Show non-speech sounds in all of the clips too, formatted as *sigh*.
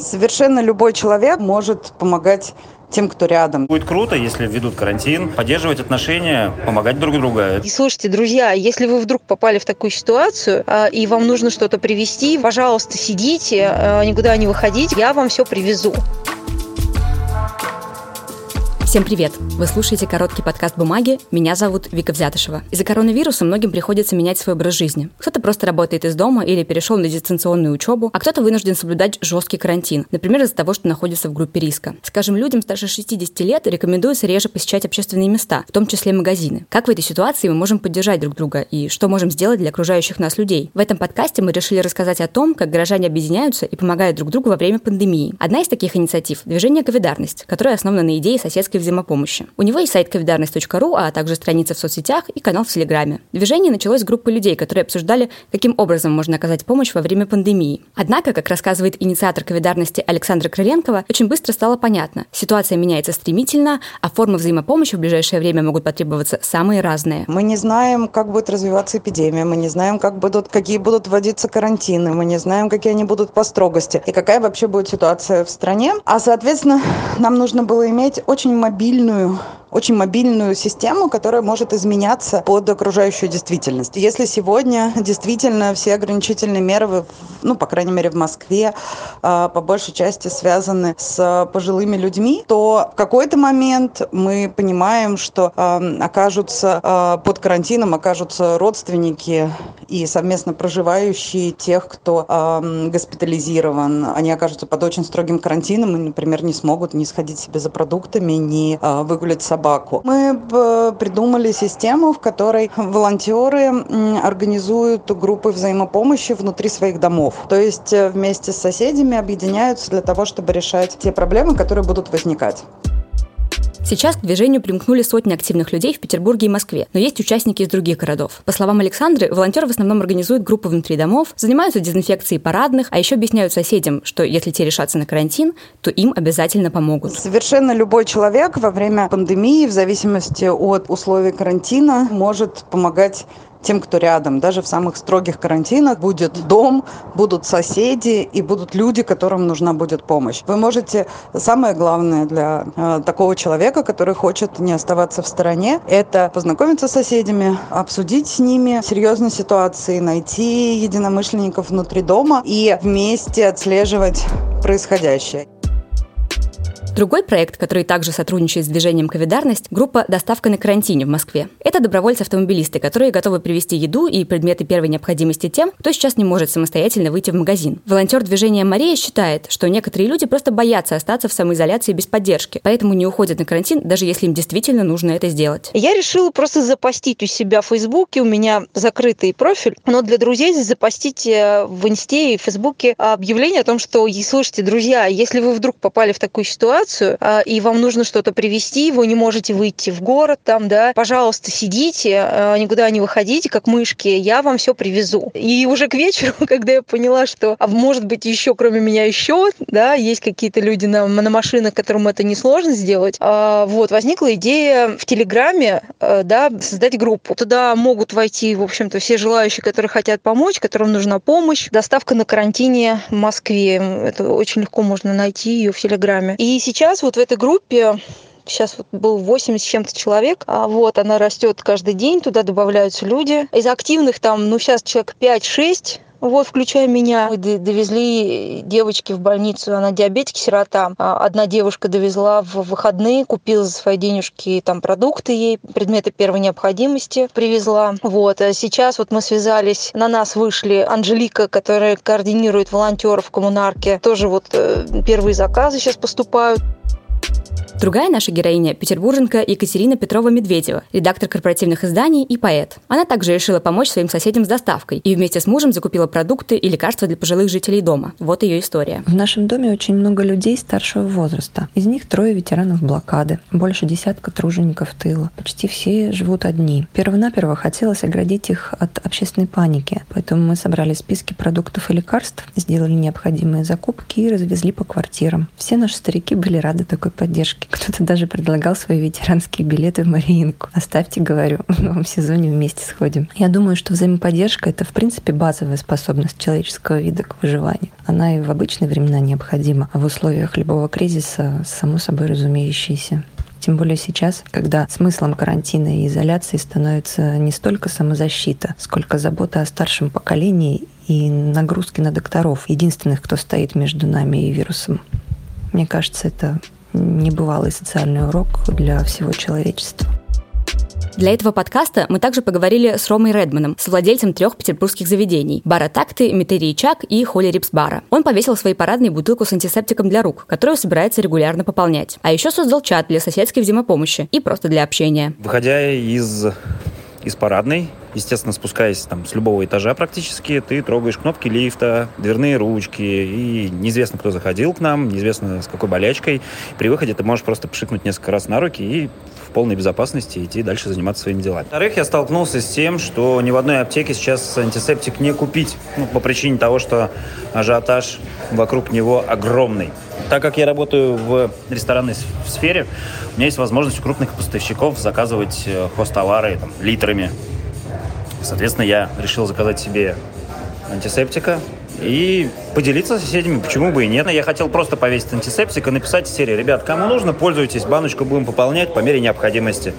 Совершенно любой человек может помогать тем, кто рядом. Будет круто, если введут карантин, поддерживать отношения, помогать друг другу. И слушайте, друзья, если вы вдруг попали в такую ситуацию, а, и вам нужно что-то привезти, пожалуйста, сидите, а, никуда не выходите, я вам все привезу. Всем привет! Вы слушаете короткий подкаст «Бумаги». Меня зовут Вика Взятышева. Из-за коронавируса многим приходится менять свой образ жизни. Кто-то просто работает из дома или перешел на дистанционную учебу, а кто-то вынужден соблюдать жесткий карантин, например, из-за того, что находится в группе риска. Скажем, людям старше 60 лет рекомендуется реже посещать общественные места, в том числе магазины. Как в этой ситуации мы можем поддержать друг друга и что можем сделать для окружающих нас людей? В этом подкасте мы решили рассказать о том, как горожане объединяются и помогают друг другу во время пандемии. Одна из таких инициатив – движение «Ковидарность», которое основано на идее соседской взаимопомощи. У него есть сайт ковидарность.ру, а также страница в соцсетях и канал в Телеграме. Движение началось с группы людей, которые обсуждали, каким образом можно оказать помощь во время пандемии. Однако, как рассказывает инициатор ковидарности Александра Крыленкова, очень быстро стало понятно, ситуация меняется стремительно, а формы взаимопомощи в ближайшее время могут потребоваться самые разные. Мы не знаем, как будет развиваться эпидемия, мы не знаем, как будут, какие будут вводиться карантины, мы не знаем, какие они будут по строгости и какая вообще будет ситуация в стране. А, соответственно, нам нужно было иметь очень мобильную очень мобильную систему, которая может изменяться под окружающую действительность. Если сегодня действительно все ограничительные меры, ну, по крайней мере, в Москве, а, по большей части связаны с пожилыми людьми, то в какой-то момент мы понимаем, что а, окажутся а, под карантином, окажутся родственники и совместно проживающие тех, кто госпитализирован. Они окажутся под очень строгим карантином и, например, не смогут не сходить себе за продуктами, не выгулять собак собаку. Мы придумали систему, в которой волонтеры организуют группы взаимопомощи внутри своих домов. То есть э, вместе с соседями объединяются для того, чтобы решать те проблемы, которые будут возникать. Сейчас к движению примкнули сотни активных людей в Петербурге и Москве, но есть участники из других городов. По словам Александры, волонтеры в основном организуют группы внутри домов, занимаются дезинфекцией парадных, а еще объясняют соседям, что если те решатся на карантин, то им обязательно помогут. Совершенно любой человек во время пандемии, в зависимости от условий карантина, может помогать тем, кто рядом. Даже в самых строгих карантинах будет дом, будут соседи и будут люди, которым нужна будет помощь. Вы можете, самое главное для э, такого человека, который хочет не оставаться в стороне, это познакомиться с соседями, обсудить с ними серьезные ситуации, найти единомышленников внутри дома и вместе отслеживать происходящее. Другой проект, который также сотрудничает с движением «Ковидарность» – группа «Доставка на карантине» в Москве. Это добровольцы-автомобилисты, которые готовы привезти еду и предметы первой необходимости тем, кто сейчас не может самостоятельно выйти в магазин. Волонтер движения Мария считает, что некоторые люди просто боятся остаться в самоизоляции без поддержки, поэтому не уходят на карантин, даже если им действительно нужно это сделать. Я решила просто запостить у себя в Фейсбуке, у меня закрытый профиль, но для друзей запостить э, в Инсте и Фейсбуке объявление о том, что, слушайте, друзья, если вы вдруг попали в такую ситуацию, ситуацию, а, и вам нужно что-то привезти, вы не можете выйти в город там, да, пожалуйста, сидите, а, никуда не выходите, как мышки, я вам все привезу. И уже к вечеру, *laughs* когда я поняла, что, а может быть, еще кроме меня еще, да, есть какие-то люди на, на машинах, которым это несложно сделать, а, вот, возникла идея в Телеграме, да, создать группу. Туда могут войти, в общем-то, все желающие, которые хотят помочь, которым нужна помощь. Доставка на карантине в Москве. Это очень легко можно найти ее в Телеграме. И сейчас вот в этой группе сейчас вот был 80 с чем-то человек, а вот она растет каждый день, туда добавляются люди. Из активных там, ну сейчас человек 5-6, вот, включая меня. Мы довезли девочки в больницу, она диабетик, сирота. А одна девушка довезла в выходные, купила за свои денежки там продукты ей, предметы первой необходимости привезла. Вот, а сейчас вот мы связались, на нас вышли Анжелика, которая координирует волонтеров в коммунарке. Тоже вот э, первые заказы сейчас поступают. Другая наша героиня – петербурженка Екатерина Петрова-Медведева, редактор корпоративных изданий и поэт. Она также решила помочь своим соседям с доставкой и вместе с мужем закупила продукты и лекарства для пожилых жителей дома. Вот ее история. В нашем доме очень много людей старшего возраста. Из них трое ветеранов блокады, больше десятка тружеников тыла. Почти все живут одни. Первонаперво хотелось оградить их от общественной паники, поэтому мы собрали списки продуктов и лекарств, сделали необходимые закупки и развезли по квартирам. Все наши старики были рады такой поддержке. Кто-то даже предлагал свои ветеранские билеты в Мариинку. Оставьте, говорю, *laughs* в новом сезоне вместе сходим. Я думаю, что взаимоподдержка — это, в принципе, базовая способность человеческого вида к выживанию. Она и в обычные времена необходима, а в условиях любого кризиса само собой разумеющаяся. Тем более сейчас, когда смыслом карантина и изоляции становится не столько самозащита, сколько забота о старшем поколении и нагрузки на докторов, единственных, кто стоит между нами и вирусом. Мне кажется, это небывалый социальный урок для всего человечества. Для этого подкаста мы также поговорили с Ромой Редманом, с владельцем трех петербургских заведений – бара «Такты», «Метерии Чак» и «Холли Рипс Бара». Он повесил в своей парадной бутылку с антисептиком для рук, которую собирается регулярно пополнять. А еще создал чат для соседской взаимопомощи и просто для общения. Выходя из из парадной, естественно, спускаясь там с любого этажа практически, ты трогаешь кнопки лифта, дверные ручки, и неизвестно, кто заходил к нам, неизвестно с какой болячкой. При выходе ты можешь просто пшикнуть несколько раз на руки и в полной безопасности идти дальше заниматься своими делами. Во-вторых, я столкнулся с тем, что ни в одной аптеке сейчас антисептик не купить, ну, по причине того, что ажиотаж вокруг него огромный. Так как я работаю в ресторанной сфере, у меня есть возможность у крупных поставщиков заказывать э, хостовары там, литрами. Соответственно, я решил заказать себе антисептика, и поделиться с соседями, почему бы и нет. Я хотел просто повесить антисептик и написать серии, ребят, кому нужно, пользуйтесь, баночку будем пополнять по мере необходимости.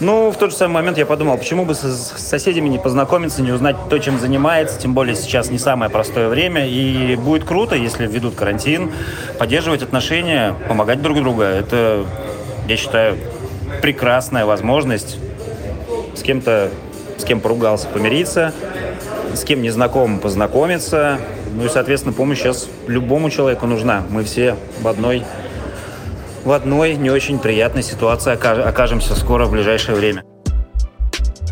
Ну, в тот же самый момент я подумал, почему бы с соседями не познакомиться, не узнать то, чем занимается, тем более сейчас не самое простое время, и будет круто, если введут карантин, поддерживать отношения, помогать друг другу. Это, я считаю, прекрасная возможность с кем-то, с кем поругался, помириться, с кем не знаком познакомиться. Ну и, соответственно, помощь сейчас любому человеку нужна. Мы все в одной, в одной не очень приятной ситуации окажемся скоро в ближайшее время.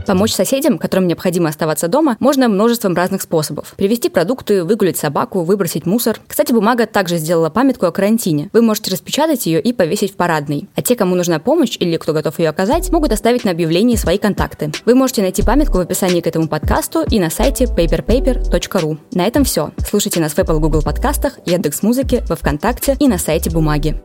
Помочь соседям, которым необходимо оставаться дома, можно множеством разных способов. Привезти продукты, выгулять собаку, выбросить мусор. Кстати, бумага также сделала памятку о карантине. Вы можете распечатать ее и повесить в парадной. А те, кому нужна помощь или кто готов ее оказать, могут оставить на объявлении свои контакты. Вы можете найти памятку в описании к этому подкасту и на сайте paperpaper.ru. На этом все. Слушайте нас в Apple Google подкастах, Яндекс.Музыке, во Вконтакте и на сайте Бумаги.